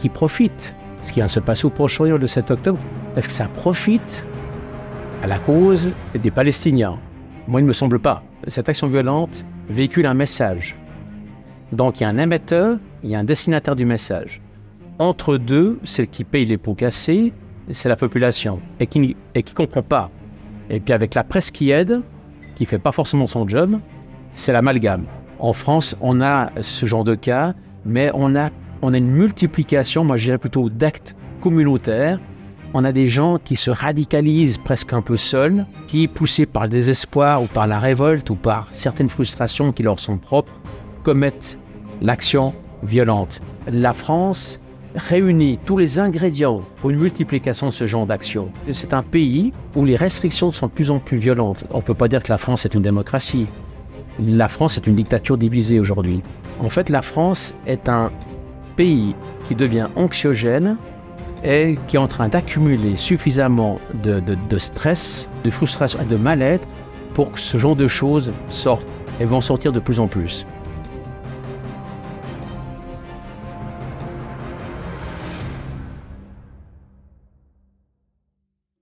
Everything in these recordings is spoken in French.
qui profite, ce qui de se passer au Proche-Orient le 7 octobre, est-ce que ça profite à la cause des Palestiniens? Moi, il ne me semble pas. Cette action violente véhicule un message. Donc il y a un émetteur, il y a un destinataire du message. Entre deux, celle qui paye les pots cassés, c'est la population, et qui ne qui comprend pas. Et puis avec la presse qui aide, qui fait pas forcément son job, c'est l'amalgame. En France, on a ce genre de cas, mais on a, on a une multiplication, moi je dirais plutôt d'actes communautaires. On a des gens qui se radicalisent presque un peu seuls, qui, poussés par le désespoir ou par la révolte ou par certaines frustrations qui leur sont propres, commettent l'action violente. La France réunit tous les ingrédients pour une multiplication de ce genre d'action. C'est un pays où les restrictions sont de plus en plus violentes. On ne peut pas dire que la France est une démocratie. La France est une dictature divisée aujourd'hui. En fait, la France est un pays qui devient anxiogène et qui est en train d'accumuler suffisamment de, de- de stress, de frustration et de mal-être pour que ce genre de choses sortent et vont sortir de plus en plus.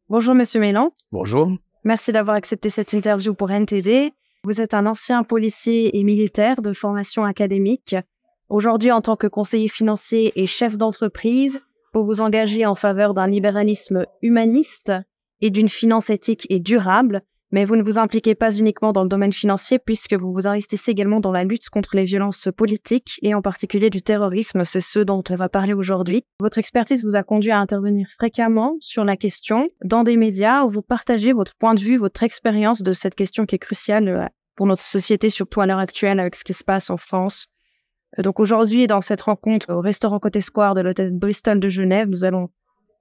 Bonjour Monsieur Mélan, Bonjour. merci d'avoir accepté cette interview pour NTD. Vous êtes un ancien policier et militaire de formation académique. Aujourd'hui, en tant que conseiller financier et chef d'entreprise, vous vous engagez en faveur d'un libéralisme humaniste et d'une finance éthique et durable, mais vous ne vous impliquez pas uniquement dans le domaine financier puisque vous vous investissez également dans la lutte contre les violences politiques et en particulier du terrorisme. C'est ce dont on va parler aujourd'hui. Votre expertise vous a conduit à intervenir fréquemment sur la question dans des médias où vous partagez votre point de vue, votre expérience de cette question qui est cruciale euh, pour notre société, surtout à l'heure actuelle avec ce qui se passe en France. Euh, Donc aujourd'hui, dans cette rencontre au restaurant Côté Square de l'hôtel Bristol de Genève, nous allons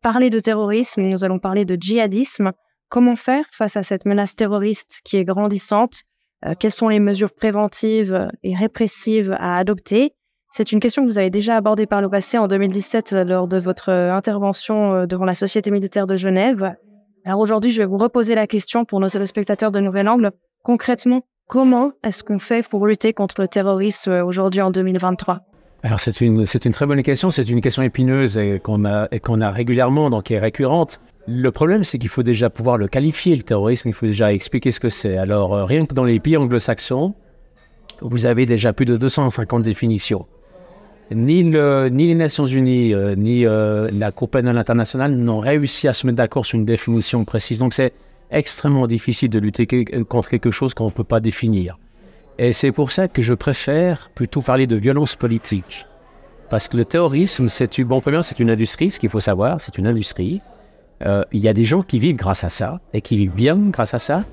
parler de terrorisme et nous allons parler de djihadisme. Comment faire face à cette menace terroriste qui est grandissante? Euh, Quelles sont les mesures préventives et répressives à adopter? C'est une question que vous avez déjà abordée par le passé en 2017 euh, lors de votre intervention devant la Société militaire de Genève. Alors aujourd'hui, je vais vous reposer la question pour nos téléspectateurs de Nouvel Angle. Concrètement, comment est-ce qu'on fait pour lutter contre le terrorisme euh, aujourd'hui en 2023 Alors c'est une, une très bonne question, c'est une question épineuse et qu'on a, qu'on a régulièrement, donc qui est récurrente. Le problème, c'est qu'il faut déjà pouvoir le qualifier, le terrorisme, il faut déjà expliquer ce que c'est. Alors euh, rien que dans les pays anglo-saxons, vous avez déjà plus de 250 définitions. Ni, le- ni les Nations Unies, euh, ni la Cour pénale internationale n'ont réussi à se mettre d'accord sur une définition précise. Donc c'est extrêmement difficile de lutter que- contre quelque chose qu'on ne peut pas définir. Et c'est pour ça que je préfère plutôt parler de violence politique. Parce que le terrorisme, c'est bon, c'est une industrie, ce qu'il faut savoir, c'est une industrie. Euh, Il y a des gens qui vivent grâce à ça, et qui vivent bien grâce à ça.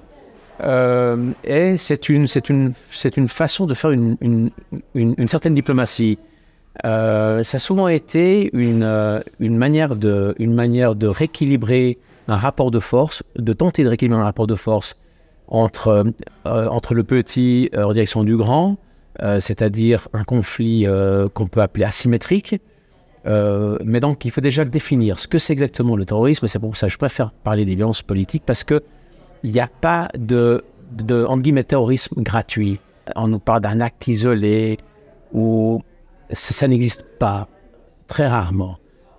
Euh, et c'est une, c'est une, c'est une façon de faire une, une, une- certaine diplomatie. Euh, ça a souvent été une, euh, une, manière de, une manière de rééquilibrer un rapport de force, de tenter de rééquilibrer un rapport de force entre, euh, entre le petit euh, en direction du grand, euh, c'est-à-dire un conflit euh, qu'on peut appeler asymétrique. Mais donc, il faut déjà définir. Ce que c'est exactement le terrorisme, c'est pour ça que je préfère parler des violences politiques, parce que il n'y a pas de, de entre guillemets, terrorisme gratuit. On nous parle d'un acte isolé, où ça, ça n'existe pas, très rarement.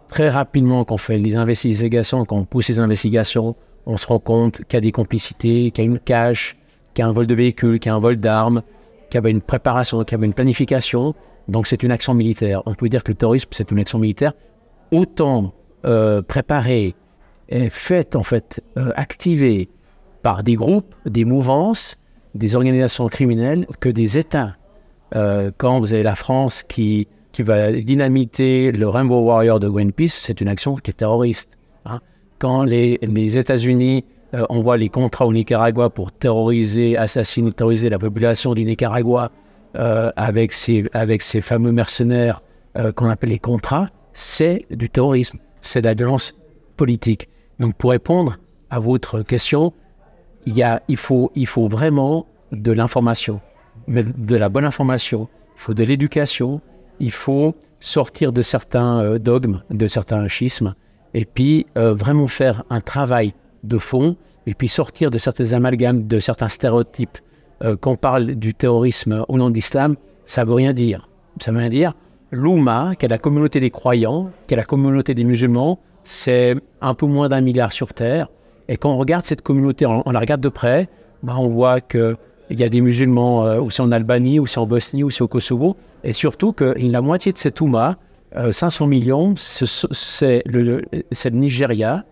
Très rapidement, quand on fait les investigations, quand on pousse les investigations, on se rend compte qu'il y a des complicités, qu'il y a une cache, qu'il y a un vol de véhicule, qu'il y a un vol d'armes, qu'il y avait une préparation, qu'il y avait une planification. Donc c'est une action militaire. On peut dire que le terrorisme, c'est une action militaire autant euh, préparée et faite, en fait, euh, activée par des groupes, des mouvances, des organisations criminelles que des États. Euh, quand vous avez la France qui, qui va dynamiter le Rainbow Warrior de Greenpeace, c'est une action qui est terroriste. hein. Quand les, États-Unis euh, envoient les contrats au Nicaragua pour terroriser, assassiner, terroriser la population du Nicaragua euh, avec, ces, fameux mercenaires euh, qu'on appelle les contrats, c'est du terrorisme, c'est de la violence politique. Donc pour répondre à votre question, il faut vraiment de l'information, mais de la bonne information, il faut de l'éducation, il faut sortir de certains euh, dogmes, de certains schismes, et puis euh, vraiment faire un travail de fond, et puis sortir de certains amalgames, de certains stéréotypes. Euh, quand on parle du terrorisme au nom de l'islam, ça veut rien dire. Ça veut rien dire. l'Oumma, qui est la communauté des croyants, qui est la communauté des musulmans, c'est un peu moins d'un milliard sur Terre. Et quand on regarde cette communauté, on, la regarde de près, bah on voit qu'il y a des musulmans euh, aussi en Albanie, aussi en Bosnie, aussi au Kosovo, et surtout que la moitié de cette Oumma, 500 millions, c'est le, Nigeria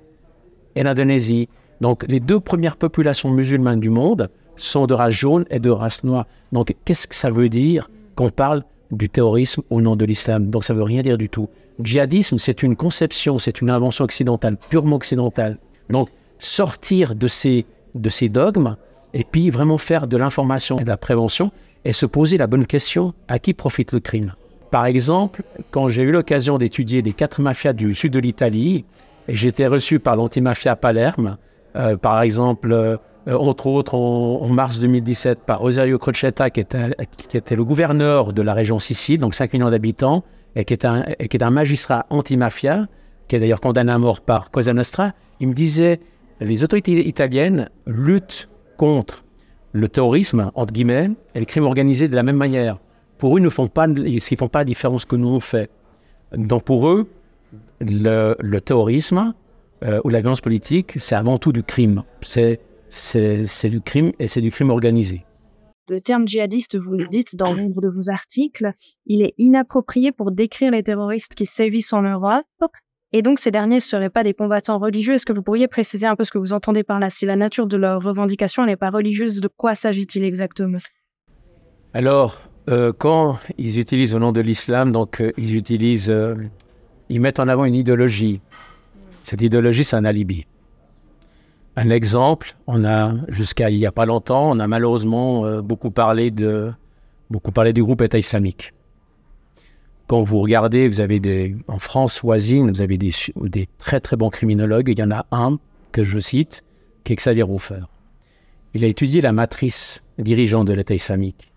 et l'Indonésie. Donc les deux premières populations musulmanes du monde sont de race jaune et de race noire. Donc qu'est-ce que ça veut dire qu'on parle du terrorisme au nom de l'islam? Donc ça veut rien dire du tout. Djihadisme, c'est une conception, c'est une invention occidentale, purement occidentale. Donc sortir de ces, de ces dogmes et puis vraiment faire de l'information et de la prévention et se poser la bonne question, à qui profite le crime? Par exemple, quand j'ai eu l'occasion d'étudier les quatre mafias du sud de l'Italie, j'ai été reçu par l'antimafia Palerme, euh, par exemple, euh, entre autres en, mars 2017, par Rosario Crocetta, qui était, qui était, le gouverneur de la région Sicile, donc 5 millions d'habitants, et qui est un, qui est un magistrat antimafia, qui est d'ailleurs condamné à mort par Cosa Nostra. Il me disait, les autorités italiennes luttent contre le terrorisme, entre guillemets, et le crime organisé de la même manière. Pour eux, ils ne font pas, la différence que nous on fait. Donc pour eux, le, terrorisme, euh, ou la violence politique, c'est avant tout du crime. C'est, du crime et c'est du crime organisé. Le terme djihadiste, vous le dites dans nombre de vos articles, il est inapproprié pour décrire les terroristes qui sévissent en Europe. Et donc, ces derniers ne seraient pas des combattants religieux. Est-ce que vous pourriez préciser un peu ce que vous entendez par là? Si la nature de leur revendication n'est pas religieuse, de quoi s'agit-il exactement? Alors, euh, quand ils utilisent au nom de l'islam, donc euh, ils utilisent, ils mettent en avant une idéologie. Cette idéologie, c'est un alibi. Un exemple, on a, jusqu'à il n'y a pas longtemps, on a malheureusement euh, beaucoup, parlé de, beaucoup parlé du groupe État islamique. Quand vous regardez, vous avez des, en France voisine, vous avez des, très très bons criminologues. Il y en a un que je cite, qui est Xavier Hofer. Il a étudié la matrice dirigeante de l'État islamique.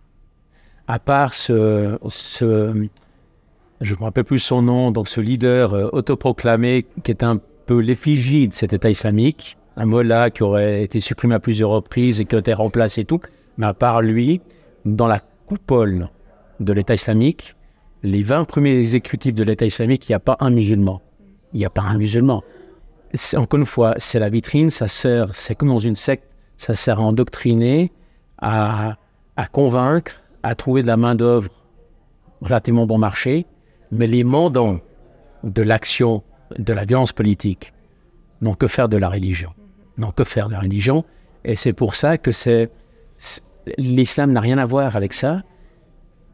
À part ce, je ne me rappelle plus son nom, donc ce leader euh, autoproclamé qui est un peu l'effigie de cet État islamique, un mollah qui aurait été supprimé à plusieurs reprises et qui a été remplacé et tout. Mais à part lui, dans la coupole de l'État islamique, les 20 premiers exécutifs de l'État islamique, il n'y a pas un musulman. Il n'y a pas un musulman. Encore une fois, c'est la vitrine, ça sert, c'est comme dans une secte, ça sert à endoctriner, à, convaincre, à trouver de la main-d'œuvre relativement bon marché. Mais les mandants de l'action de la violence politique n'ont que faire de la religion. N'ont que faire de la religion. Et c'est pour ça que c'est, l'islam n'a rien à voir avec ça.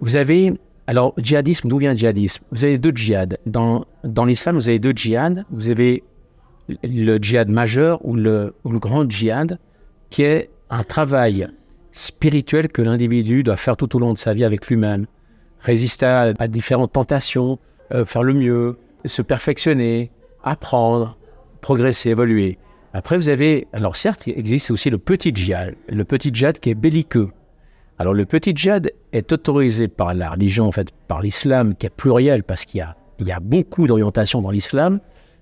Vous avez, alors, djihadisme, d'où vient le djihadisme? Vous avez deux djihad. Dans, dans l'islam, vous avez deux djihad. Vous avez le djihad majeur ou le, ou le grand djihad, qui est un travail spirituel que l'individu doit faire tout au long de sa vie avec lui-même. Résister à, différentes tentations, euh, faire le mieux, se perfectionner, apprendre, progresser, évoluer. Après, vous avez, alors certes, il existe aussi le petit djihad, le petit djihad qui est belliqueux. Alors le petit djihad est autorisé par la religion, en fait, par l'islam, qui est pluriel, parce qu'il y a, il y a beaucoup d'orientations dans l'islam.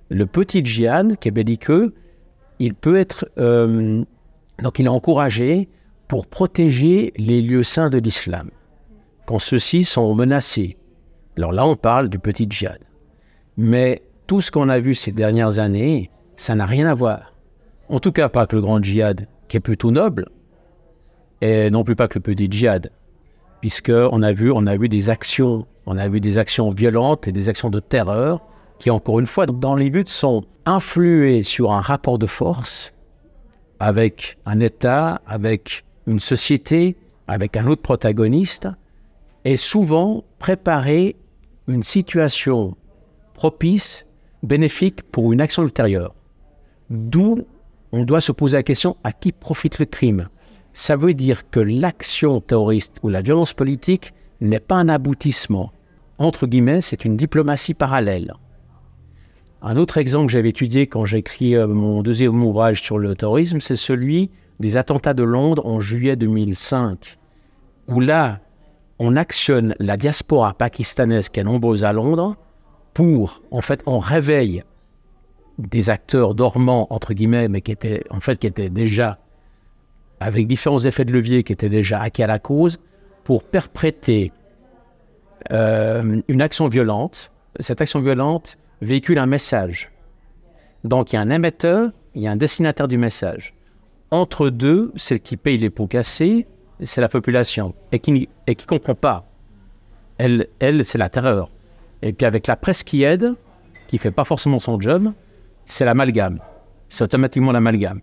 Le petit djihad, qui est belliqueux, il peut être, euh, donc il est encouragé pour protéger les lieux saints de l'islam, quand ceux-ci sont menacés. Alors là, on parle du petit djihad. Mais tout ce qu'on a vu ces dernières années, ça n'a rien à voir. En tout cas, pas que le grand djihad, qui est plutôt noble, et non plus pas que le petit djihad, puisqu'on a vu, on a vu des actions, on a vu des actions violentes et des actions de terreur qui, encore une fois, dans les buts, sont influées sur un rapport de force avec un État, avec une société, avec un autre protagoniste, et souvent préparer une situation propice, bénéfique pour une action ultérieure. D'où on doit se poser la question à qui profite le crime? Ça veut dire que l'action terroriste ou la violence politique n'est pas un aboutissement. Entre guillemets, c'est une diplomatie parallèle. Un autre exemple que j'avais étudié quand j'ai écrit euh, mon deuxième ouvrage sur le terrorisme, c'est celui des attentats de Londres en juillet 2005, où là, on actionne la diaspora pakistanaise qui est nombreuse à Londres pour, en fait, on réveille des acteurs dormants, entre guillemets, mais qui étaient, en fait, qui étaient déjà, avec différents effets de levier, qui étaient déjà acquis à la cause, pour perpréter euh, une action violente. Cette action violente véhicule un message. Donc il y a un émetteur, il y a un destinataire du message. Entre deux, celle qui paye les pots cassés, c'est la population, et qui ne comprend pas. Elle, elle c'est la terreur. Et puis avec la presse qui aide, qui fait pas forcément son job, c'est l'amalgame. C'est automatiquement l'amalgame.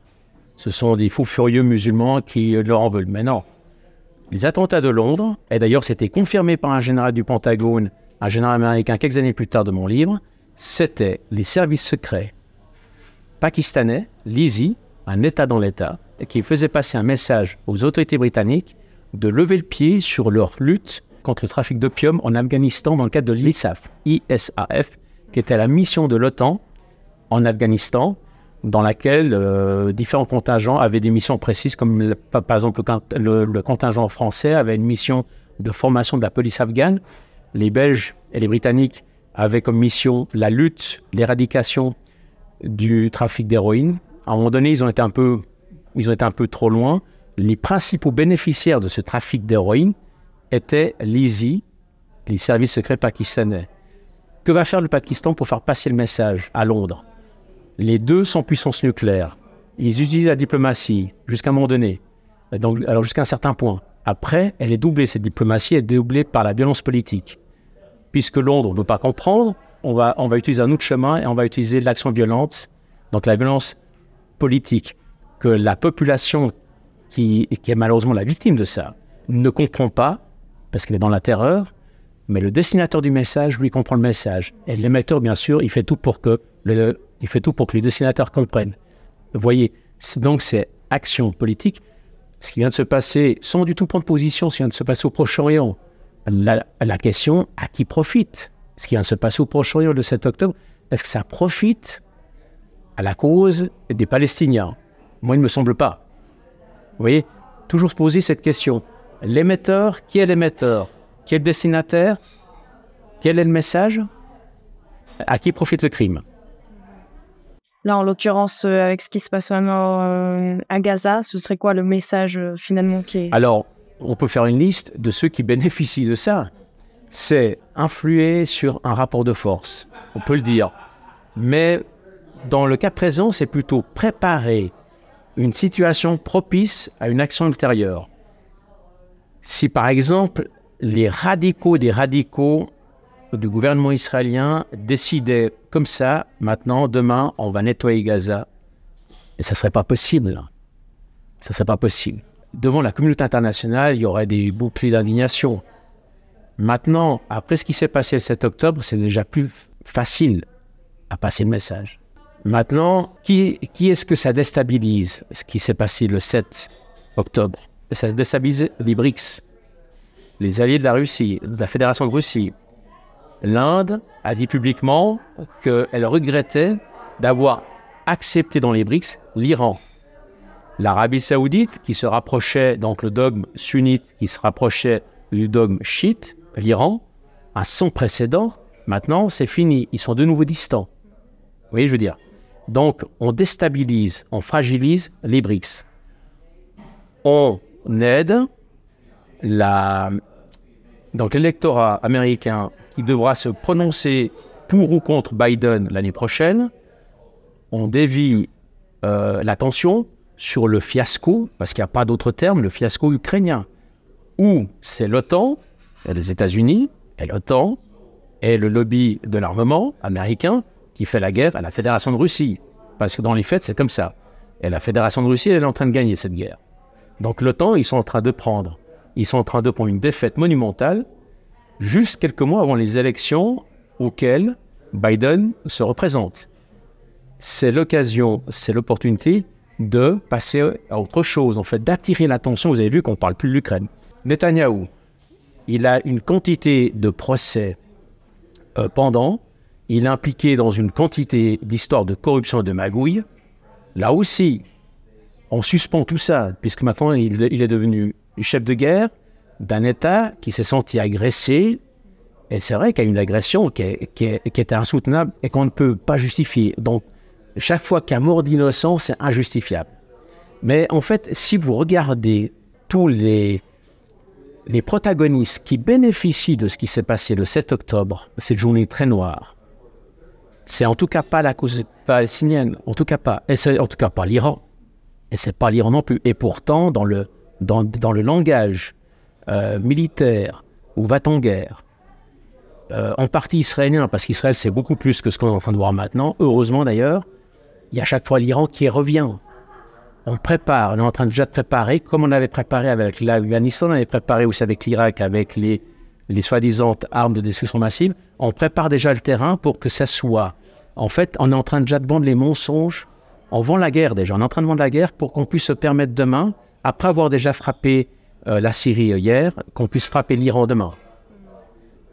Ce sont des fous furieux musulmans qui leur en veulent. Mais non. Les attentats de Londres, et d'ailleurs c'était confirmé par un général du Pentagone, un général américain quelques années plus tard de mon livre, c'était les services secrets pakistanais, l'ISI, un État dans l'État, qui faisait passer un message aux autorités britanniques de lever le pied sur leur lutte contre le trafic d'opium en Afghanistan dans le cadre de l'ISAF, ISAF, qui était la mission de l'OTAN en Afghanistan, dans laquelle euh, différents contingents avaient des missions précises, comme par exemple le, contingent français avait une mission de formation de la police afghane, les Belges et les Britanniques avaient comme mission la lutte, l'éradication du trafic d'héroïne. À un moment donné, ils ont été un peu, ils ont été un peu trop loin. Les principaux bénéficiaires de ce trafic d'héroïne étaient l'ISI, les services secrets pakistanais. Que va faire le Pakistan pour faire passer le message à Londres? Les deux sont puissance nucléaire. Ils utilisent la diplomatie jusqu'à un moment donné, donc, alors jusqu'à un certain point. Après, elle est doublée, cette diplomatie est doublée par la violence politique. Puisque Londres ne veut pas comprendre, on va, on va utiliser un autre chemin et on va utiliser l'action violente, donc la violence politique, que la population qui, qui est malheureusement la victime de ça ne comprend pas, parce qu'elle est dans la terreur, mais le destinateur du message, lui, comprend le message. Et l'émetteur, bien sûr, il fait tout pour que, le, il fait tout pour que les destinataires comprennent. Vous voyez, donc c'est action politique. Ce qui vient de se passer, sans du tout prendre position, ce qui vient de se passer au Proche-Orient, la, la, question, à qui profite Ce qui vient de se passer au Proche-Orient le 7 octobre, est-ce que ça profite à la cause des Palestiniens? Moi, il ne me semble pas. Vous voyez, toujours se poser cette question. L'émetteur, qui est l'émetteur? Qui est le destinataire? Quel est le message? À qui profite le crime? Là, en l'occurrence, euh, avec ce qui se passe maintenant euh, à Gaza, ce serait quoi le message euh, finalement qui est... Alors, on peut faire une liste de ceux qui bénéficient de ça. C'est influer sur un rapport de force, on peut le dire. Mais dans le cas présent, c'est plutôt préparer une situation propice à une action ultérieure. Si par exemple les radicaux des radicaux du gouvernement israélien décidaient comme ça, maintenant, demain, on va nettoyer Gaza, et ça ne serait pas possible. Ça ne serait pas possible. Devant la communauté internationale, il y aurait des boucliers d'indignation. Maintenant, après ce qui s'est passé le 7 octobre, c'est déjà plus facile à passer le message. Maintenant, qui, qui est-ce que ça déstabilise, ce qui s'est passé le 7 octobre? Ça déstabilise les BRICS, les alliés de la Russie, de la Fédération de Russie. L'Inde a dit publiquement qu'elle regrettait d'avoir accepté dans les BRICS l'Iran. L'Arabie saoudite, qui se rapprochait, donc le dogme sunnite, qui se rapprochait du dogme chiite, l'Iran, a sans précédent. Maintenant, c'est fini. Ils sont de nouveau distants. Vous voyez, je veux dire? Donc, on déstabilise, on fragilise les BRICS. On aide la, donc l'électorat américain qui devra se prononcer pour ou contre Biden l'année prochaine. On dévie euh, l'attention sur le fiasco, parce qu'il n'y a pas d'autre terme, le fiasco ukrainien, où c'est l'OTAN, les États-Unis, et l'OTAN, et le lobby de l'armement américain qui fait la guerre à la Fédération de Russie. Parce que dans les faits, c'est comme ça. Et la Fédération de Russie, elle est en train de gagner cette guerre. Donc l'OTAN, ils sont en train de prendre. Ils sont en train de prendre une défaite monumentale juste quelques mois avant les élections auxquelles Biden se représente. C'est l'occasion, c'est l'opportunité de passer à autre chose, en fait, d'attirer l'attention. Vous avez vu qu'on ne parle plus de l'Ukraine. Netanyahou, il a une quantité de procès euh, pendant il est impliqué dans une quantité d'histoires de corruption et de magouille. Là aussi, on suspend tout ça, puisque maintenant il, est devenu chef de guerre d'un État qui s'est senti agressé. Et c'est vrai qu'il y a une agression qui, est, insoutenable et qu'on ne peut pas justifier. Donc, chaque fois qu'un mort d'innocent, c'est injustifiable. Mais en fait, si vous regardez tous les, les protagonistes qui bénéficient de ce qui s'est passé le 7 octobre, cette journée très noire, c'est en tout cas pas la cause palestinienne, en tout cas pas, et c'est en tout cas pas l'Iran, et c'est pas l'Iran non plus. Et pourtant, dans le, dans, dans le langage euh, militaire ou va-t-en guerre, euh, en partie israélien, parce qu'Israël c'est beaucoup plus que ce qu'on est en train de voir maintenant, heureusement d'ailleurs, il y a chaque fois l'Iran qui revient. On prépare, on est en train déjà de préparer, comme on avait préparé avec l'Afghanistan, on avait préparé aussi avec l'Irak, avec les, les soi-disant armes de destruction massive, on prépare déjà le terrain pour que ça soit. En fait, on est en train déjà de vendre les mensonges. On vend la guerre déjà. On est en train de vendre la guerre pour qu'on puisse se permettre demain, après avoir déjà frappé euh, la Syrie hier, qu'on puisse frapper l'Iran demain,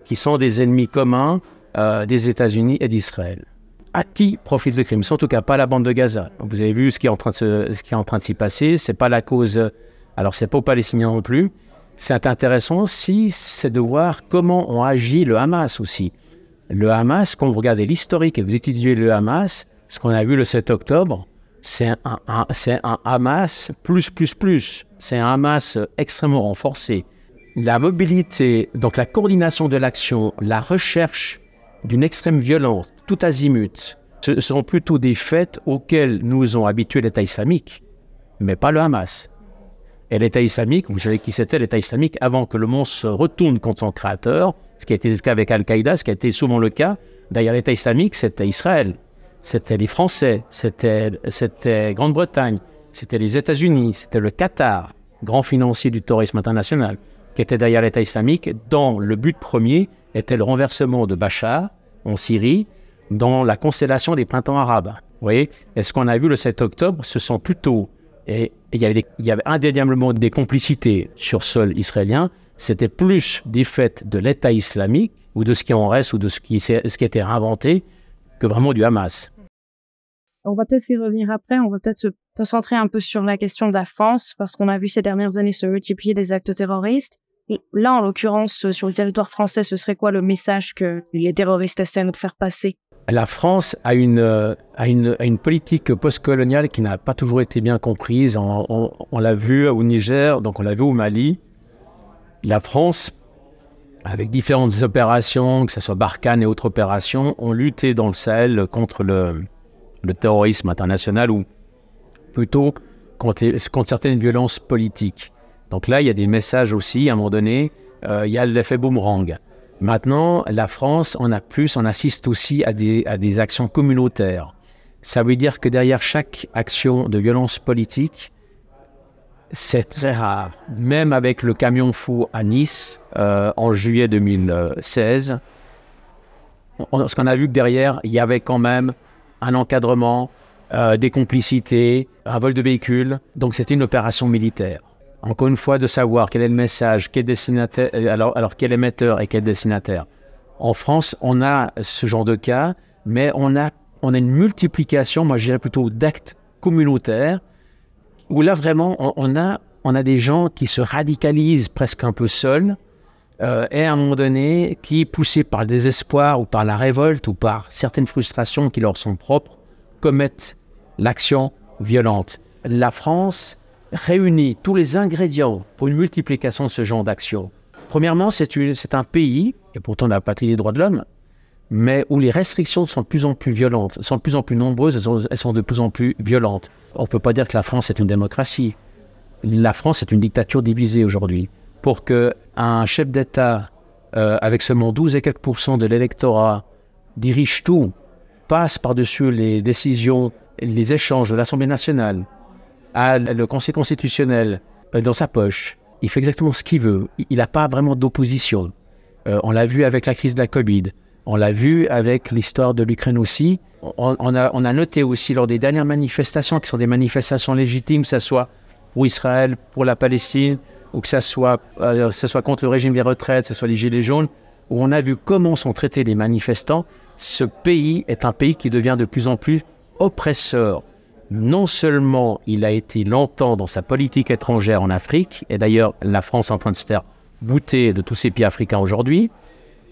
qui sont des ennemis communs euh, des États-Unis et d'Israël. À qui profite le crime? C'est en tout cas pas la bande de Gaza. Vous avez vu ce qui est en train de, ce qui est en train de s'y passer. C'est pas la cause. Alors c'est pas aux Palestiniens non plus c'est intéressant aussi, c'est de voir comment ont agi le Hamas aussi. Le Hamas, quand vous regardez l'historique et vous étudiez le Hamas, ce qu'on a vu le 7 octobre, c'est un, Hamas plus, plus, plus. C'est un Hamas extrêmement renforcé. La mobilité, donc la coordination de l'action, la recherche d'une extrême violence, tout azimut, ce sont plutôt des faits auxquels nous ont habitués l'État islamique, mais pas le Hamas. Et l'État islamique, vous savez qui c'était l'État islamique avant que le monde se retourne contre son créateur, ce qui a été le cas avec Al-Qaïda, ce qui a été souvent le cas. D'ailleurs, l'État islamique, c'était Israël, c'était les Français, c'était Grande-Bretagne, c'était les États-Unis, c'était le Qatar, grand financier du tourisme international, qui était derrière l'État islamique, dont le but premier était le renversement de Bachar en Syrie, dans la constellation des printemps arabes. Vous voyez Et ce qu'on a vu le 7 octobre, ce sont plutôt et il y, avait indéniablement des complicités sur sol israélien. C'était plus des faits de l'État islamique ou de ce qui en reste ou de ce qui, ce qui été inventé que vraiment du Hamas. On va peut-être y revenir après. On va peut-être se concentrer un peu sur la question de la France parce qu'on a vu ces dernières années se multiplier des actes terroristes. Et là, en l'occurrence, sur le territoire français, ce serait quoi le message que les terroristes essaient de faire passer? La France a une, euh, a une, une politique postcoloniale qui n'a pas toujours été bien comprise. On, l'a vu au Niger, donc on l'a vu au Mali. La France, avec différentes opérations, que ce soit Barkhane et autres opérations, ont lutté dans le Sahel contre le, le terrorisme international ou plutôt contre, contre, certaines violences politiques. Donc là, il y a des messages aussi, à un moment donné, euh, il y a l'effet boomerang. Maintenant, la France, on a plus, on assiste aussi à des, actions communautaires. Ça veut dire que derrière chaque action de violence politique, c'est très rare. Même avec le camion fou à Nice euh, en juillet 2016, ce qu'on a vu que derrière, il y avait quand même un encadrement, euh, des complicités, un vol de véhicules. Donc c'était une opération militaire encore une fois, de savoir quel est le message, quel destinataire, euh, alors, alors quel émetteur et quel destinataire. En France, on a ce genre de cas, mais on a, on a une multiplication, moi je dirais plutôt d'actes communautaires, où là vraiment, on, a, on a des gens qui se radicalisent presque un peu seuls, euh, et à un moment donné, qui, poussés par le désespoir ou par la révolte ou par certaines frustrations qui leur sont propres, commettent l'action violente. La France, réunit tous les ingrédients pour une multiplication de ce genre d'action. Premièrement, c'est un pays, et pourtant la patrie des droits de l'homme, mais où les restrictions sont de plus en plus violentes, sont de plus en plus nombreuses, elles sont, de plus en plus violentes. On ne peut pas dire que la France est une démocratie. La France est une dictature divisée aujourd'hui. Pour qu'un chef d'État, euh, avec seulement 12 et quelques pourcents de l'électorat, dirige tout, passe par-dessus les décisions, les échanges de l'Assemblée nationale, a le Conseil constitutionnel euh, dans sa poche. Il fait exactement ce qu'il veut. Il n'a pas vraiment d'opposition. Euh, on l'a vu avec la crise de la Covid. On l'a vu avec l'histoire de l'Ukraine aussi. On, a, on, a, noté aussi lors des dernières manifestations, qui sont des manifestations légitimes, que ce soit pour Israël, pour la Palestine, ou que ce soit, euh, contre le régime des retraites, que ce soit les Gilets jaunes, où on a vu comment sont traités les manifestants. Ce pays est un pays qui devient de plus en plus oppresseur non seulement il a été longtemps dans sa politique étrangère en Afrique, et d'ailleurs la France est en train de se faire bouter de tous ces pays africains aujourd'hui.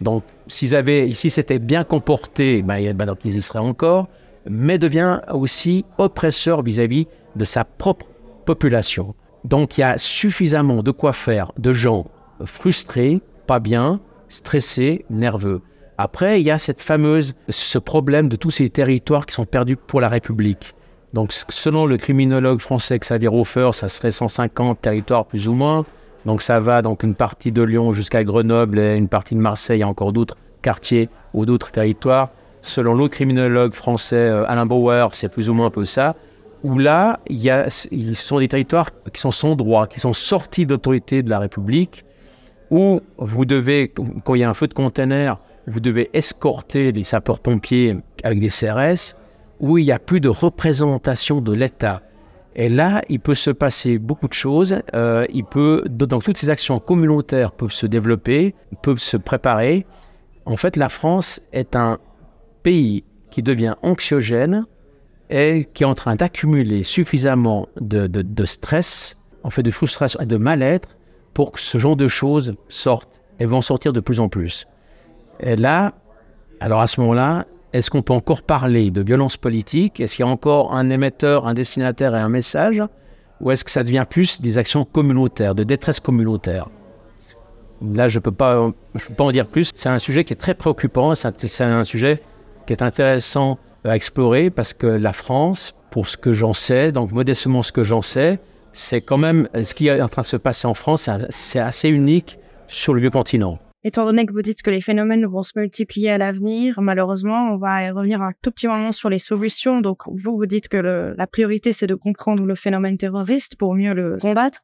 Donc s'ils avaient, ici s'étaient bien comportés, ben, ben, donc ils y seraient encore, mais devient aussi oppresseur vis-à-vis de sa propre population. Donc il y a suffisamment de quoi faire de gens frustrés, pas bien, stressés, nerveux. Après, il y a cette fameuse, ce problème de tous ces territoires qui sont perdus pour la République. Donc, selon le criminologue français Xavier Hofer, ça serait 150 territoires plus ou moins. Donc, ça va donc une partie de Lyon jusqu'à Grenoble et une partie de Marseille et encore d'autres quartiers ou d'autres territoires. Selon l'autre criminologue français euh, Alain Bauer, c'est plus ou moins un peu ça. Où là, ce sont des territoires qui sont sans droit, qui sont sortis d'autorité de la République, où vous devez, quand il y a un feu de conteneur, vous devez escorter des sapeurs-pompiers avec des CRS, où il n'y a plus de représentation de l'État. Et là, il peut se passer beaucoup de choses. Euh, il peut, donc toutes ces actions communautaires peuvent se développer, peuvent se préparer. En fait, la France est un pays qui devient anxiogène et qui est en train d'accumuler suffisamment de, de, stress, en fait de frustration et de mal-être pour que ce genre de choses sortent et vont sortir de plus en plus. Et là, alors à ce moment-là, est-ce qu'on peut encore parler de violence politique? Est-ce qu'il y a encore un émetteur, un destinataire et un message? Ou est-ce que ça devient plus des actions communautaires, de détresse communautaire? Là, je ne peux, pas, peux pas en dire plus. C'est un sujet qui est très préoccupant. C'est un sujet qui est intéressant à explorer parce que la France, pour ce que j'en sais, donc modestement ce que j'en sais, c'est quand même ce qui est en train de se passer en France, c'est assez unique sur le vieux continent. Étant donné que vous dites que les phénomènes vont se multiplier à l'avenir, malheureusement, on va revenir un tout petit moment sur les solutions. Donc, vous, vous dites que la priorité, c'est de comprendre le phénomène terroriste pour mieux le combattre.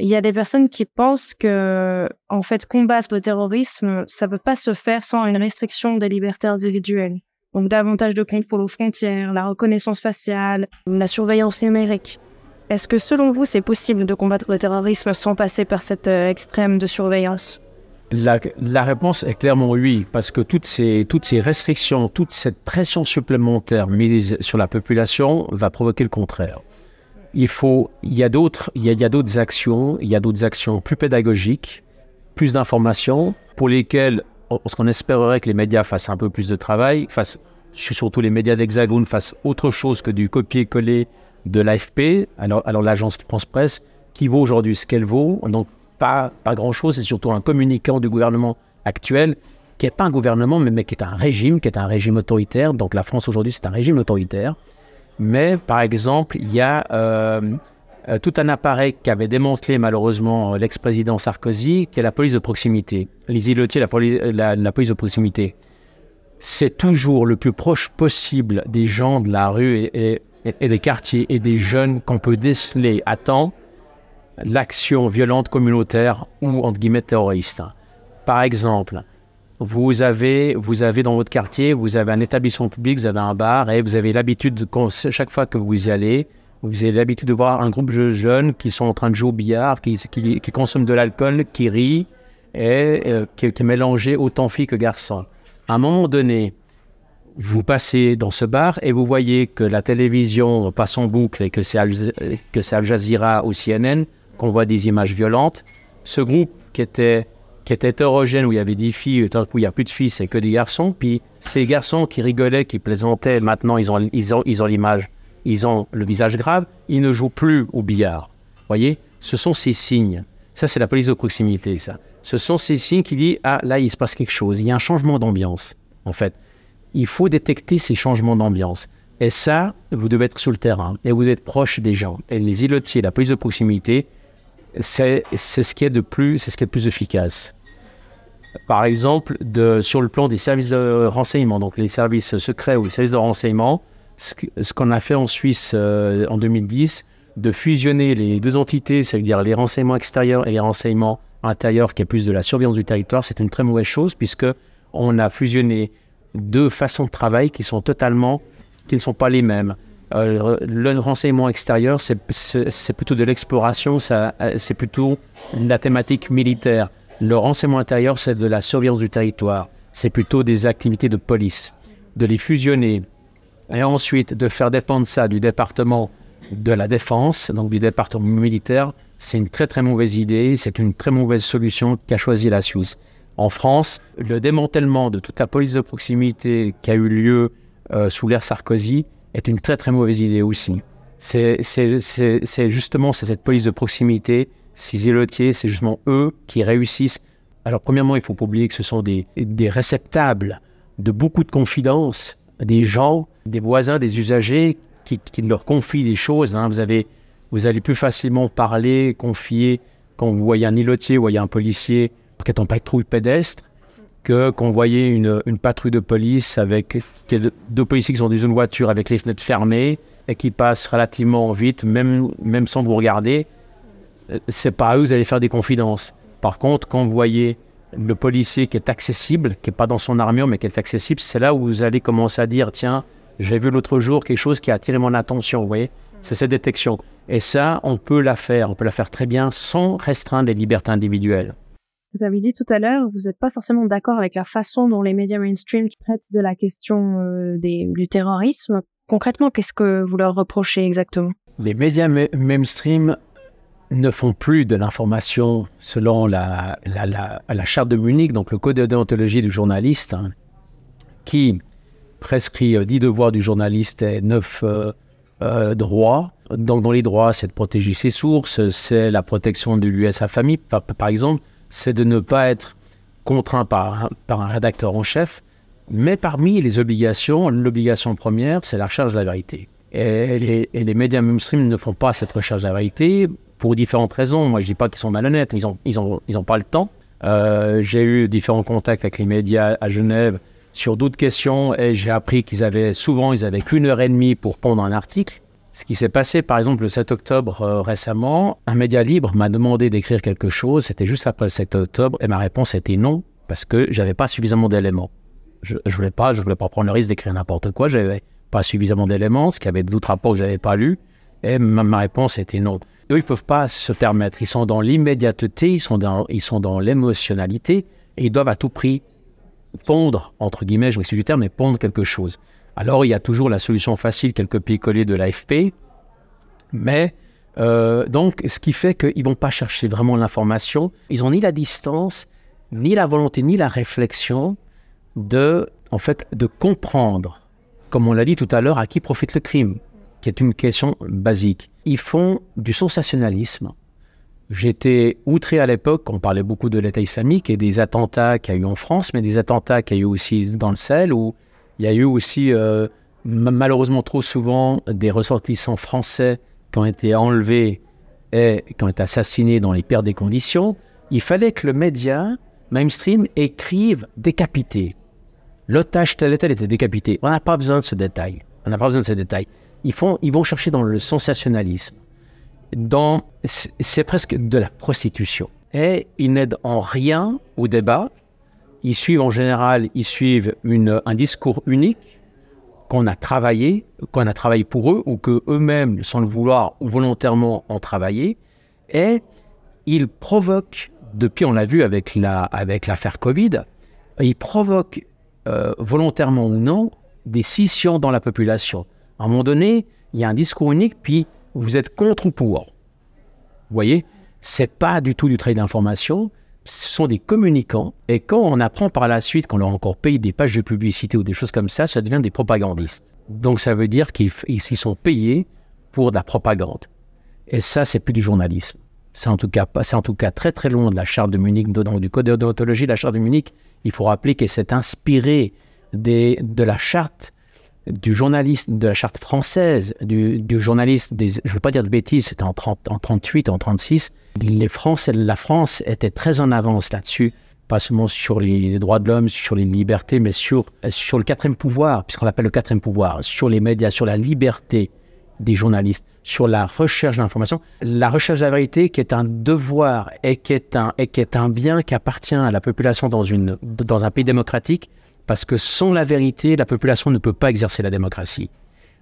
Il y a des personnes qui pensent que, en fait, combattre le terrorisme, ça ne peut pas se faire sans une restriction des libertés individuelles. Donc, davantage de contrôle aux frontières, la reconnaissance faciale, la surveillance numérique. Est-ce que, selon vous, c'est possible de combattre le terrorisme sans passer par cette euh, extrême de surveillance? La, réponse est clairement oui, parce que toutes ces, toutes ces restrictions, toute cette pression supplémentaire mise sur la population va provoquer le contraire. Il faut, il y a d'autres, il y a, d'autres actions, il y a d'autres actions plus pédagogiques, plus d'informations, pour lesquelles ce qu'on espérerait que les médias fassent un peu plus de travail, fassent, surtout les médias d'Hexagone fassent autre chose que du copier-coller de l'AFP, alors, l'agence France Presse, qui vaut aujourd'hui ce qu'elle vaut. Donc pas, pas grand-chose, c'est surtout un communicant du gouvernement actuel, qui n'est pas un gouvernement, mais, qui est un régime, qui est un régime autoritaire. Donc la France aujourd'hui, c'est un régime autoritaire. Mais par exemple, il y a euh, euh, tout un appareil qu'avait démantelé malheureusement l'ex-président Sarkozy, qui est la police de proximité. Les îlotiers, la, la, police de proximité. C'est toujours le plus proche possible des gens de la rue et, et des quartiers et des jeunes qu'on peut déceler à temps l'action violente communautaire ou entre guillemets terroriste. Par exemple, vous avez, vous avez dans votre quartier, vous avez un établissement public, vous avez un bar et vous avez l'habitude, chaque fois que vous y allez, vous avez l'habitude de voir un groupe de jeunes qui sont en train de jouer au billard, qui, qui, consomment de l'alcool, qui rient et euh, qui, est mélangé autant filles que garçons. À un moment donné, vous passez dans ce bar et vous voyez que la télévision passe en boucle et que c'est Al, Jazeera ou CNN qu'on voit des images violentes. Ce groupe qui était, qui était hétérogène, où il y avait des filles, tant où il n'y a plus de filles, c'est que des garçons. Puis ces garçons qui rigolaient, qui plaisantaient, maintenant ils ont ils ont, ils ont l'image, ils ont le visage grave, ils ne jouent plus au billard. voyez Ce sont ces signes. Ça, c'est la police de proximité, ça. Ce sont ces signes qui disent, ah, là, il se passe quelque chose. Il y a un changement d'ambiance, en fait. Il faut détecter ces changements d'ambiance. Et ça, vous devez être sur le terrain et vous êtes proche des gens. Et les îlotiers, la police de proximité, c'est ce qui est de plus, ce qui est plus efficace. Par exemple, sur le plan des services de renseignement, donc les services secrets ou les services de renseignement, ce, qu'on a fait en Suisse euh, en 2010, de fusionner les deux entités, c'est-à-dire les renseignements extérieurs et les renseignements intérieurs, qui est plus de la surveillance du territoire, c'est une très mauvaise chose puisque on a fusionné deux façons de travail qui sont totalement, qui ne sont pas les mêmes. Euh, le renseignement extérieur, c'est plutôt de l'exploration, c'est plutôt la thématique militaire. Le renseignement intérieur, c'est de la surveillance du territoire. C'est plutôt des activités de police. De les fusionner et ensuite de faire dépendre ça du département de la défense, donc du département militaire, c'est une très très mauvaise idée. C'est une très mauvaise solution qu'a choisi la Suisse. En France, le démantèlement de toute la police de proximité qui a eu lieu euh, sous l'ère Sarkozy, est une très très mauvaise idée aussi. C'est justement cette police de proximité, ces îlotiers, c'est justement eux qui réussissent. Alors, premièrement, il faut pas oublier que ce sont des, des réceptables de beaucoup de confidences, des gens, des voisins, des usagers qui, qui leur confient des choses. hein. Vous, avez, vous allez plus facilement parler, confier quand vous voyez un îlotier ou voyez un policier qui est en patrouille pédestre que quand vous voyez une, une patrouille de police avec deux- policiers qui sont dans une voiture avec les fenêtres fermées et qui passent relativement vite, même, même sans vous regarder, euh, c'est pas eux vous allez faire des confidences. Par contre, quand vous voyez le policier qui est accessible, qui n'est pas dans son armure, mais qui est accessible, c'est là où vous allez commencer à dire, tiens, j'ai vu l'autre jour quelque chose qui a attiré mon attention, vous voyez C'est cette détection. Et ça, on peut la faire, on peut la faire très bien sans restreindre les libertés individuelles. Vous avez dit tout à l'heure, vous n'êtes pas forcément d'accord avec la façon dont les médias mainstream traitent de la question euh, des, du terrorisme. Concrètement, qu'est-ce que vous leur reprochez exactement? Les médias ma- mainstream ne font plus de l'information selon la, la, la- charte de Munich, donc le code de déontologie du journaliste, hein, qui prescrit euh, 10 devoirs du journaliste et 9 euh, euh, droits. Donc, dans les droits, c'est de protéger ses sources, c'est la protection de lui et sa famille, par, exemple, c'est de ne pas être contraint par, par un rédacteur en chef. Mais parmi les obligations, l'obligation première, c'est la recherche de la vérité. Et les, et les médias mainstream ne font pas cette recherche de la vérité pour différentes raisons. Moi, je dis pas qu'ils sont malhonnêtes, ils ont, ils ont, ils ont pas le temps. Euh, j'ai eu différents contacts avec les médias à Genève sur d'autres questions et j'ai appris qu'ils avaient souvent, ils avaient qu'une heure et demie pour pondre un article. Ce qui s'est passé, par exemple, le 7 octobre euh, récemment, un média libre m'a demandé d'écrire quelque chose. C'était juste après le 7 octobre et ma réponse était non parce que j'avais pas suffisamment d'éléments. Je, je voulais pas, je voulais pas prendre le risque d'écrire n'importe quoi. J'avais pas suffisamment d'éléments, ce qu'il y avait d'autres rapports que j'avais pas lus. Et ma réponse était non. Eux, ils peuvent pas se permettre. Ils sont dans l'immédiateté, ils sont dans, l'émotionnalité et ils doivent à tout prix pondre, entre guillemets, je m'excuse du terme, mais pondre quelque chose. Alors, il y a toujours la solution facile, quelques pieds-collés de l'AFP, mais euh, donc, ce qui fait qu'ils vont pas chercher vraiment l'information. Ils ont ni la distance, ni la volonté, ni la réflexion de, en fait, de comprendre, comme on l'a dit tout à l'heure, à qui profite le crime, qui est une question basique. Ils font du sensationnalisme. J'étais outré à l'époque, on parlait beaucoup de l'État islamique et des attentats qu'il y a eu en France, mais des attentats qu'il y a eu aussi dans le Sahel, où il y a eu aussi, euh, ma- malheureusement trop souvent, des ressortissants français qui ont été enlevés et qui ont été assassinés dans les pires des conditions. Il fallait que le média mainstream écrive décapité. L'otage tel et tel était décapité. On n'a pas besoin de ce détail. On n'a pas besoin de ce détail. Ils, font, ils vont chercher dans le sensationnalisme. Dans, c'est presque de la prostitution. Et ils n'aident en rien au débat. Ils suivent en général, ils suivent un discours unique qu'on a travaillé, qu'on a travaillé pour eux, ou que eux-mêmes, sans le vouloir ou volontairement, ont travaillé. Et ils provoquent, depuis on l'a vu avec la, avec l'affaire Covid, ils provoquent euh, volontairement ou non des scissions dans la population. À un moment donné, il y a un discours unique, puis vous êtes contre ou pour. Vous voyez, c'est pas du tout du travail d'information. Ce sont des communicants. Et quand on apprend par la suite qu'on leur a encore payé des pages de publicité ou des choses comme ça, ça devient des propagandistes. Donc ça veut dire qu'ils sont payés pour de la propagande. Et ça, c'est plus du journalisme. C'est en tout cas très très loin de la charte de Munich, donc du code de déontologie de la charte de Munich. Il faut rappeler qu'elle s'est inspirée de la charte du journaliste, de la charte française, du, du journaliste, des, je ne veux pas dire de bêtises, c'était en, 30 en 38, en 36. Les Français, la France était très en avance là-dessus, pas seulement sur les droits de l'homme, sur les libertés, mais sur, sur le quatrième pouvoir, puisqu'on l'appelle le quatrième pouvoir, sur les médias, sur la liberté des journalistes, sur la recherche d'information. La recherche de la vérité qui est un devoir et qui est un, et qui est un bien qui appartient à la population dans, une, dans un pays démocratique, parce que sans la vérité, la population ne peut pas exercer la démocratie.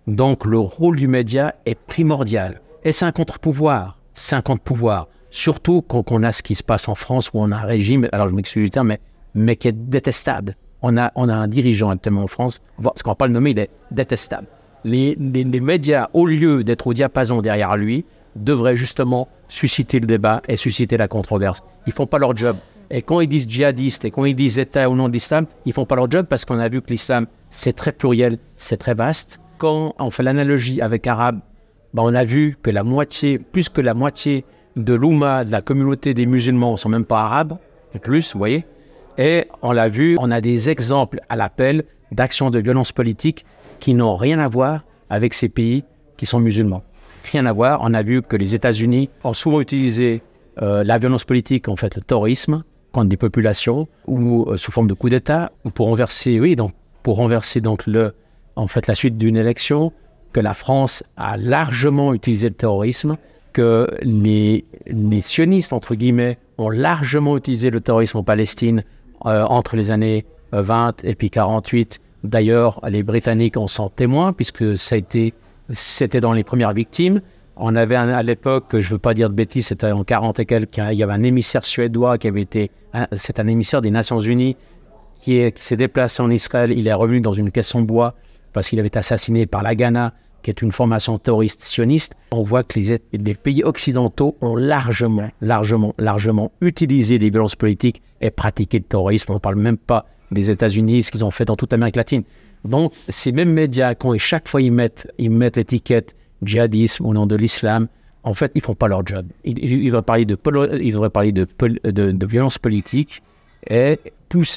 Donc le rôle du média est primordial. Et c'est un contre-pouvoir. C'est un contre-pouvoir. Surtout quand on a ce qui se passe en France où on a un régime, alors je m'excuse du terme, mais, mais qui est détestable. On a, on a un dirigeant actuellement en France, parce qu'on ne va pas le nommer, il est détestable. Les, les, les médias, au lieu d'être au diapason derrière lui, devraient justement susciter le débat et susciter la controverse. Ils font pas leur job. Et quand ils disent djihadistes et quand ils disent État au nom de l'islam, ils font pas leur job parce qu'on a vu que l'islam, c'est très pluriel, c'est très vaste. Quand on fait l'analogie avec arabe, ben on a vu que la moitié, plus que la moitié de l'Oumma, de la communauté des musulmans, ne sont même pas arabes, plus, vous voyez. Et on l'a vu, on a des exemples à l'appel d'actions de violence politique qui n'ont rien à voir avec ces pays qui sont musulmans. Rien à voir. On a vu que les États-Unis ont souvent utilisé euh, la violence politique, en fait, le terrorisme contre des populations ou euh, sous forme de coup d'État ou pour renverser, oui, donc pour renverser donc le, en fait, la suite d'une élection. Que la France a largement utilisé le terrorisme, que les, les sionistes entre guillemets ont largement utilisé le terrorisme en Palestine euh, entre les années 20 et puis 48 D'ailleurs, les Britanniques en sont témoins, puisque ça a été, c'était dans les premières victimes. On avait à l'époque, je ne veux pas dire de bêtises, c'était en 40 et quelques, il y avait un émissaire suédois qui avait été, c'est un émissaire des Nations Unies qui, s'est déplacé en Israël. Il est revenu dans une caisson de bois parce qu'il avait été assassiné par la Ghana, qui est une formation terroriste sioniste. On voit que les, les pays occidentaux ont largement, largement, largement utilisé des violences politiques et pratiqué le terrorisme. On ne parle même pas des États-Unis, ce qu'ils ont fait dans toute l'Amérique latine. Donc, ces mêmes médias, quand chaque fois ils mettent ils mettent l'étiquette djihadisme au nom de l'islam, en fait, ils font pas leur job. Ils, ils devraient parler de, ils devraient parler de, de, violence politique et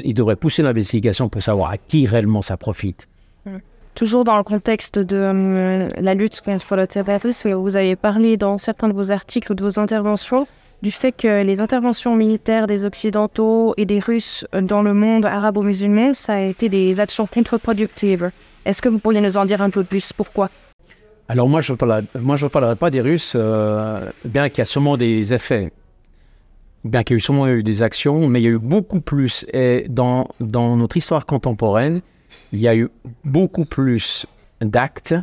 ils devraient pousser l'investigation pour savoir à qui réellement ça profite. Mmh. Toujours dans le contexte de euh, la lutte contre le terrorisme, vous avez parlé dans certains de vos articles ou de vos interventions du fait que les interventions militaires des Occidentaux et des Russes dans le monde arabo-musulman, ça a été des actions contre-productives. Est-ce que vous pourriez nous en dire un peu plus? Pourquoi? Alors moi, je ne parlerai, pas des Russes, euh, bien qu'il y a sûrement des effets, bien qu'il y ait sûrement eu des actions, mais il y a eu beaucoup plus. Et dans, notre histoire contemporaine, il y a eu beaucoup plus d'actes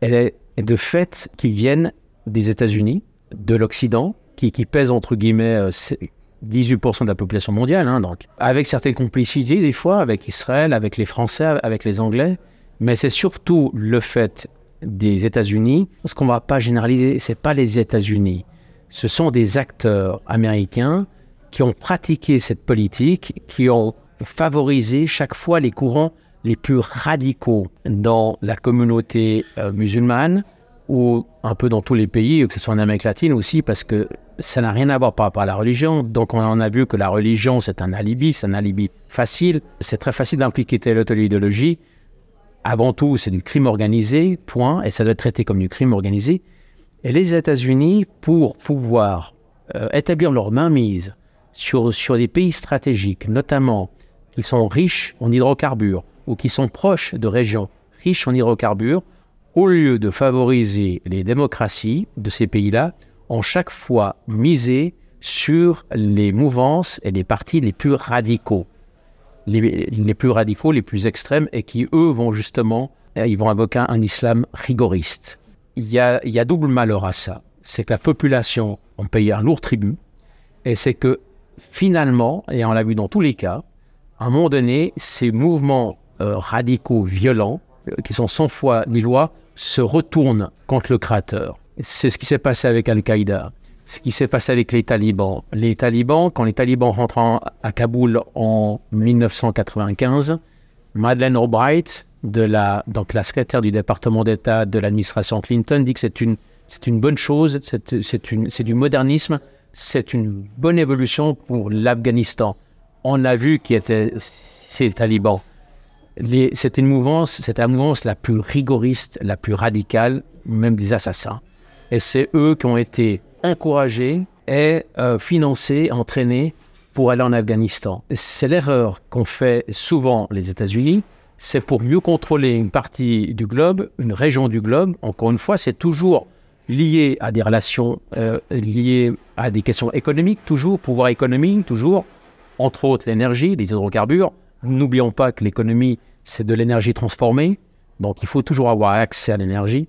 et de faits qui viennent des États-Unis, de l'Occident, qui, pèse entre guillemets 18% euh, de la population mondiale, hein, donc avec certaines complicités des fois avec Israël, avec les Français, avec les Anglais, mais c'est surtout le fait des États-Unis. Ce qu'on ne va pas généraliser, c'est pas les États-Unis, ce sont des acteurs américains qui ont pratiqué cette politique, qui ont favorisé chaque fois les courants les plus radicaux dans la communauté euh, musulmane ou un peu dans tous les pays, que ce soit en Amérique latine aussi, parce que ça n'a rien à voir par rapport à la religion. Donc on en a vu que la religion, c'est un alibi, c'est un alibi facile. C'est très facile d'impliquer telle ou telle idéologie. Avant tout, c'est du crime organisé, point, et ça doit être traité comme du crime organisé. Et les États-Unis, pour pouvoir euh, établir leur mainmise sur, sur des pays stratégiques, notamment qui sont riches en hydrocarbures ou qui sont proches de régions riches en hydrocarbures, au lieu de favoriser les démocraties de ces pays-là, ont chaque fois misé sur les mouvances et les partis les plus radicaux, les, plus radicaux, les plus extrêmes, et qui, eux, vont justement, ils vont invoquer un islam rigoriste. Il y a, il y a double malheur à ça. C'est que la population en paye un lourd tribut, et c'est que finalement, et on l'a vu dans tous les cas, à un moment donné, ces mouvements euh, radicaux violents, euh, qui sont sans foi ni loi, se retournent contre le créateur. C'est ce qui s'est passé avec Al-Qaïda, ce qui s'est passé avec les talibans. Les talibans, quand les talibans rentrent à Kaboul en 1995, Madeleine Albright, la, donc la secrétaire du département d'État de l'administration Clinton, dit que c'est une, bonne chose, c'est, c'est du modernisme, c'est une bonne évolution pour l'Afghanistan. On a vu qui étaient ces talibans c'était une mouvance, c'était la mouvance la plus rigoriste, la plus radicale, même des assassins. Et c'est eux qui ont été encouragés et euh, financés, pour aller en Afghanistan. C'est l'erreur qu'ont fait souvent les États-Unis, c'est pour mieux contrôler une partie du globe, une région du globe. Encore une fois, c'est toujours lié à des relations, euh, liées à des questions économiques, toujours pouvoir économique, toujours, entre autres l'énergie, les hydrocarbures. N'oublions pas que l'économie, c'est de l'énergie transformée, donc il faut toujours avoir accès à l'énergie.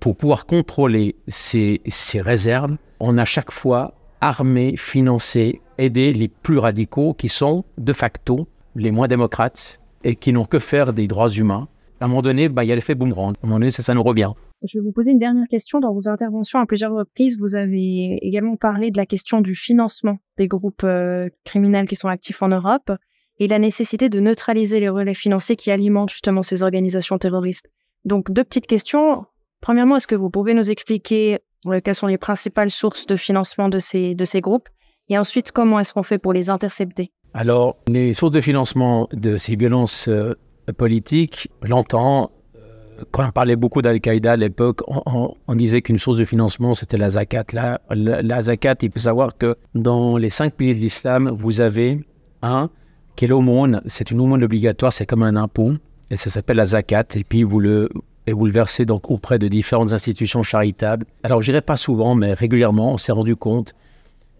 Pour pouvoir contrôler ces, réserves, on a chaque fois armé, financé, aidé les plus radicaux qui sont de facto les moins démocrates et qui n'ont que faire des droits humains. À un moment donné, bah, il y a l'effet boomerang. À un moment donné, ça, ça nous revient. Je vais vous poser une dernière question. Dans vos interventions à plusieurs reprises, vous avez également parlé de la question du financement des groupes euh, criminels qui sont actifs en Europe et la nécessité de neutraliser les relais financiers qui alimentent justement ces organisations terroristes. Donc, deux petites questions. Premièrement, est-ce que vous pouvez nous expliquer Quelles sont les principales sources de financement de ces, de ces groupes? Et ensuite, comment est-ce qu'on fait pour les intercepter? Alors, les sources de financement de ces violences euh, politiques, j'entends, euh, quand on parlait beaucoup d'Al-Qaïda à l'époque, on, disait qu'une source de financement, c'était la zakat. La, la, zakat, il faut savoir que dans les cinq piliers de l'islam, vous avez un qui est l'aumône. C'est une aumône obligatoire, c'est comme un impôt, et ça s'appelle la zakat. Et puis, vous le, et vous le versez donc auprès de différentes institutions charitables. Alors, je dirais pas souvent, mais régulièrement, on s'est rendu compte,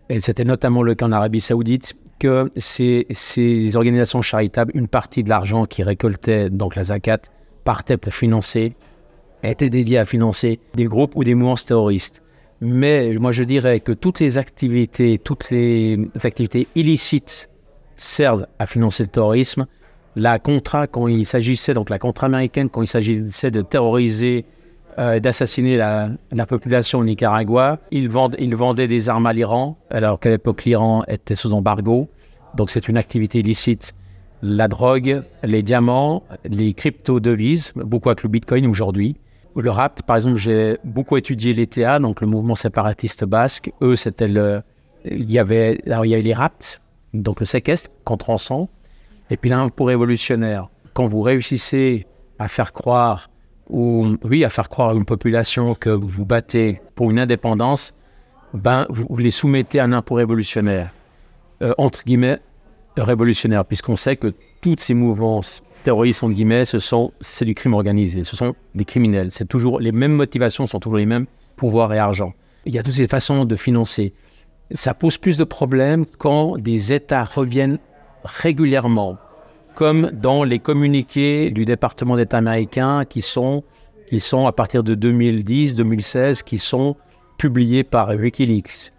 et c'était notamment le cas en Arabie Saoudite, que ces, organisations charitables, une partie de l'argent qui récoltait donc la zakat, partait pour financer, était dédié à financer des groupes ou des mouvements terroristes. Mais moi, je dirais que toutes les activités, toutes les activités illicites servent à financer le terrorisme la contrat, quand il s'agissait, donc la contrat américaine, quand il s'agissait de terroriser, euh, d'assassiner la, population au Nicaragua, ils, vendaient des armes à l'Iran, alors qu'à l'époque l'Iran était sous embargo. Donc c'est une activité illicite. La drogue, les diamants, les crypto-devises, beaucoup avec le Bitcoin aujourd'hui. Le rap, par exemple, j'ai beaucoup étudié l'ETA, donc le mouvement séparatiste basque. Eux, c'était le. Il y avait, alors il y les rapts, donc le séquestre contre encens et puis l'impôt révolutionnaire, quand vous réussissez à faire croire, ou oui, à faire croire à une population que vous battez pour une indépendance, ben, vous, les soumettez à un impôt révolutionnaire, euh, entre guillemets, révolutionnaire, puisqu'on sait que toutes ces mouvements terroristes, entre guillemets, ce sont, c'est du crime organisé, ce sont des criminels. C'est toujours, les mêmes motivations sont toujours les mêmes, pouvoir et argent. Il y a toutes ces façons de financer. Ça pose plus de problèmes quand des États reviennent régulièrement, comme dans les communiqués du département d'État américain qui sont, qui sont à partir de 2010-2016, qui sont publiés par Wikileaks.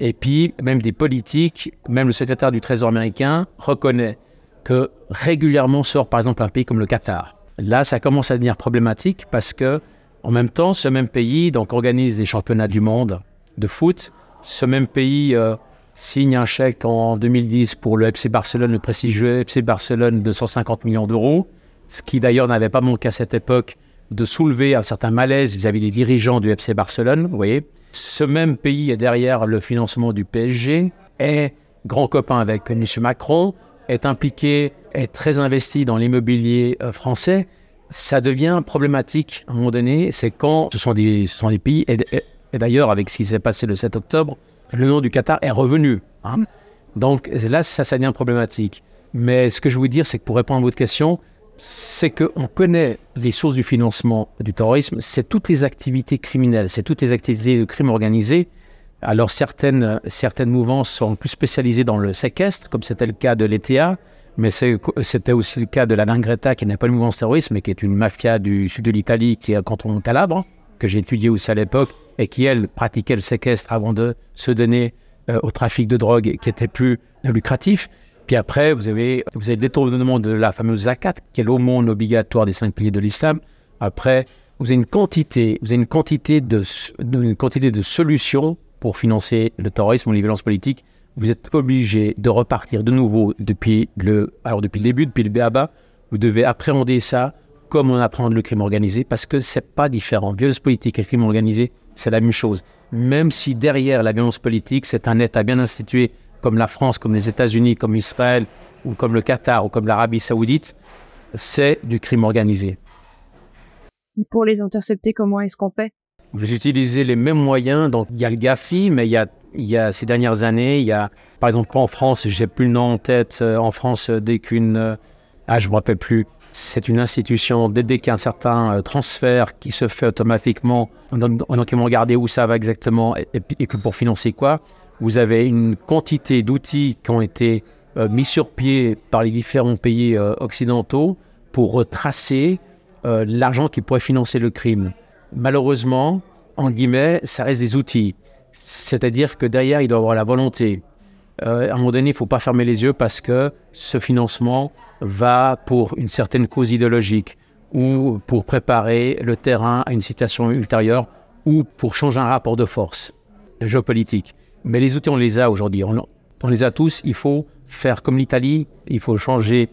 Et puis, même des politiques, même le secrétaire du Trésor américain reconnaît que régulièrement sort par exemple un pays comme le Qatar. Là, ça commence à devenir problématique parce que, en même temps, ce même pays donc, organise des championnats du monde de foot. Ce même pays euh, signe un chèque en 2010 pour le FC Barcelone, le prestigieux FC Barcelone de 150 millions d'euros, ce qui d'ailleurs n'avait pas manqué à cette époque de soulever un certain malaise vis-à-vis des dirigeants du FC Barcelone, vous voyez. Ce même pays est derrière le financement du PSG, est grand copain avec M. Macron, est impliqué, est très investi dans l'immobilier euh, français. Ça devient problématique à un moment donné, c'est quand ce sont des, ce sont des pays, et d'ailleurs avec ce qui s'est passé le 7 octobre, le nom du Qatar est revenu. Hein. Donc là, ça, devient problématique. Mais ce que je veux dire, c'est que pour répondre à votre question, c'est qu'on connaît les sources du financement du terrorisme, c'est toutes les activités criminelles, c'est toutes les activités de crime organisé. Alors certaines, certaines mouvances sont plus spécialisées dans le séquestre, comme c'était le cas de l'ETA, mais c'était aussi le cas de la Langreta, qui n'est pas une mouvance terroriste, mais qui est une mafia du sud de l'Italie, qui est canton Calabre, que j'ai étudié aussi à l'époque, et qui, elle, pratiquait le séquestre avant de se donner euh, au trafic de drogue qui était plus lucratif. Puis après, vous avez, vous avez le détournement de la fameuse zakat, qui est l'aumône obligatoire des cinq piliers de l'islam. Après, vous avez une quantité, vous avez une quantité de, une quantité de solutions pour financer le terrorisme ou les violences politiques. Vous êtes obligé de repartir de nouveau depuis le, alors depuis le début, depuis le BABA. Vous devez appréhender ça comme on apprend le crime organisé, parce que c'est pas différent. Violence politique et crime organisé, c'est la même chose. Même si derrière la violence politique, c'est un État bien institué comme la France, comme les États-Unis, comme Israël, ou comme le Qatar, ou comme l'Arabie saoudite, c'est du crime organisé. Pour les intercepter, comment est-ce qu'on fait? Vous utilisez les mêmes moyens. Donc, il y a le GAFI, mais il y a, il y a ces dernières années, il y a, par exemple, en France, j'ai plus le nom en tête, euh, en France, euh, dès qu'une. Euh, ah, je ne me rappelle plus c'est une institution, dès, qu'il y a un certain euh, transfert qui se fait automatiquement, ils vont regarder où ça va exactement et, pour financer quoi, vous avez une quantité d'outils qui ont été euh, mis sur pied par les différents pays euh, occidentaux pour retracer l'argent qui pourrait financer le crime. Malheureusement, en guillemets, ça reste des outils. C'est-à-dire que derrière, il doit y avoir la volonté. à un moment donné, il ne faut pas fermer les yeux parce que ce financement, va pour une certaine cause idéologique ou pour préparer le terrain à une situation ultérieure ou pour changer un rapport de force géopolitique. Mais les outils, on les a aujourd'hui. On, les a tous. Il faut faire comme l'Italie. Il faut changer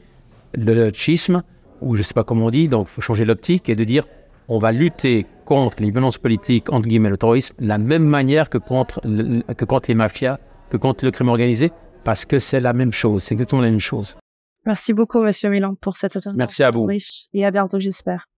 le schisme, ou je ne sais pas comment on dit, donc il faut changer l'optique et de dire on va lutter contre les violences politiques, entre guillemets, le terrorisme, de la même manière que contre, que contre les mafias, que contre le crime organisé, parce que c'est la même chose, c'est exactement la même chose. Merci beaucoup, Monsieur Milan, pour cette interview. Merci à vous. Et à bientôt, j'espère.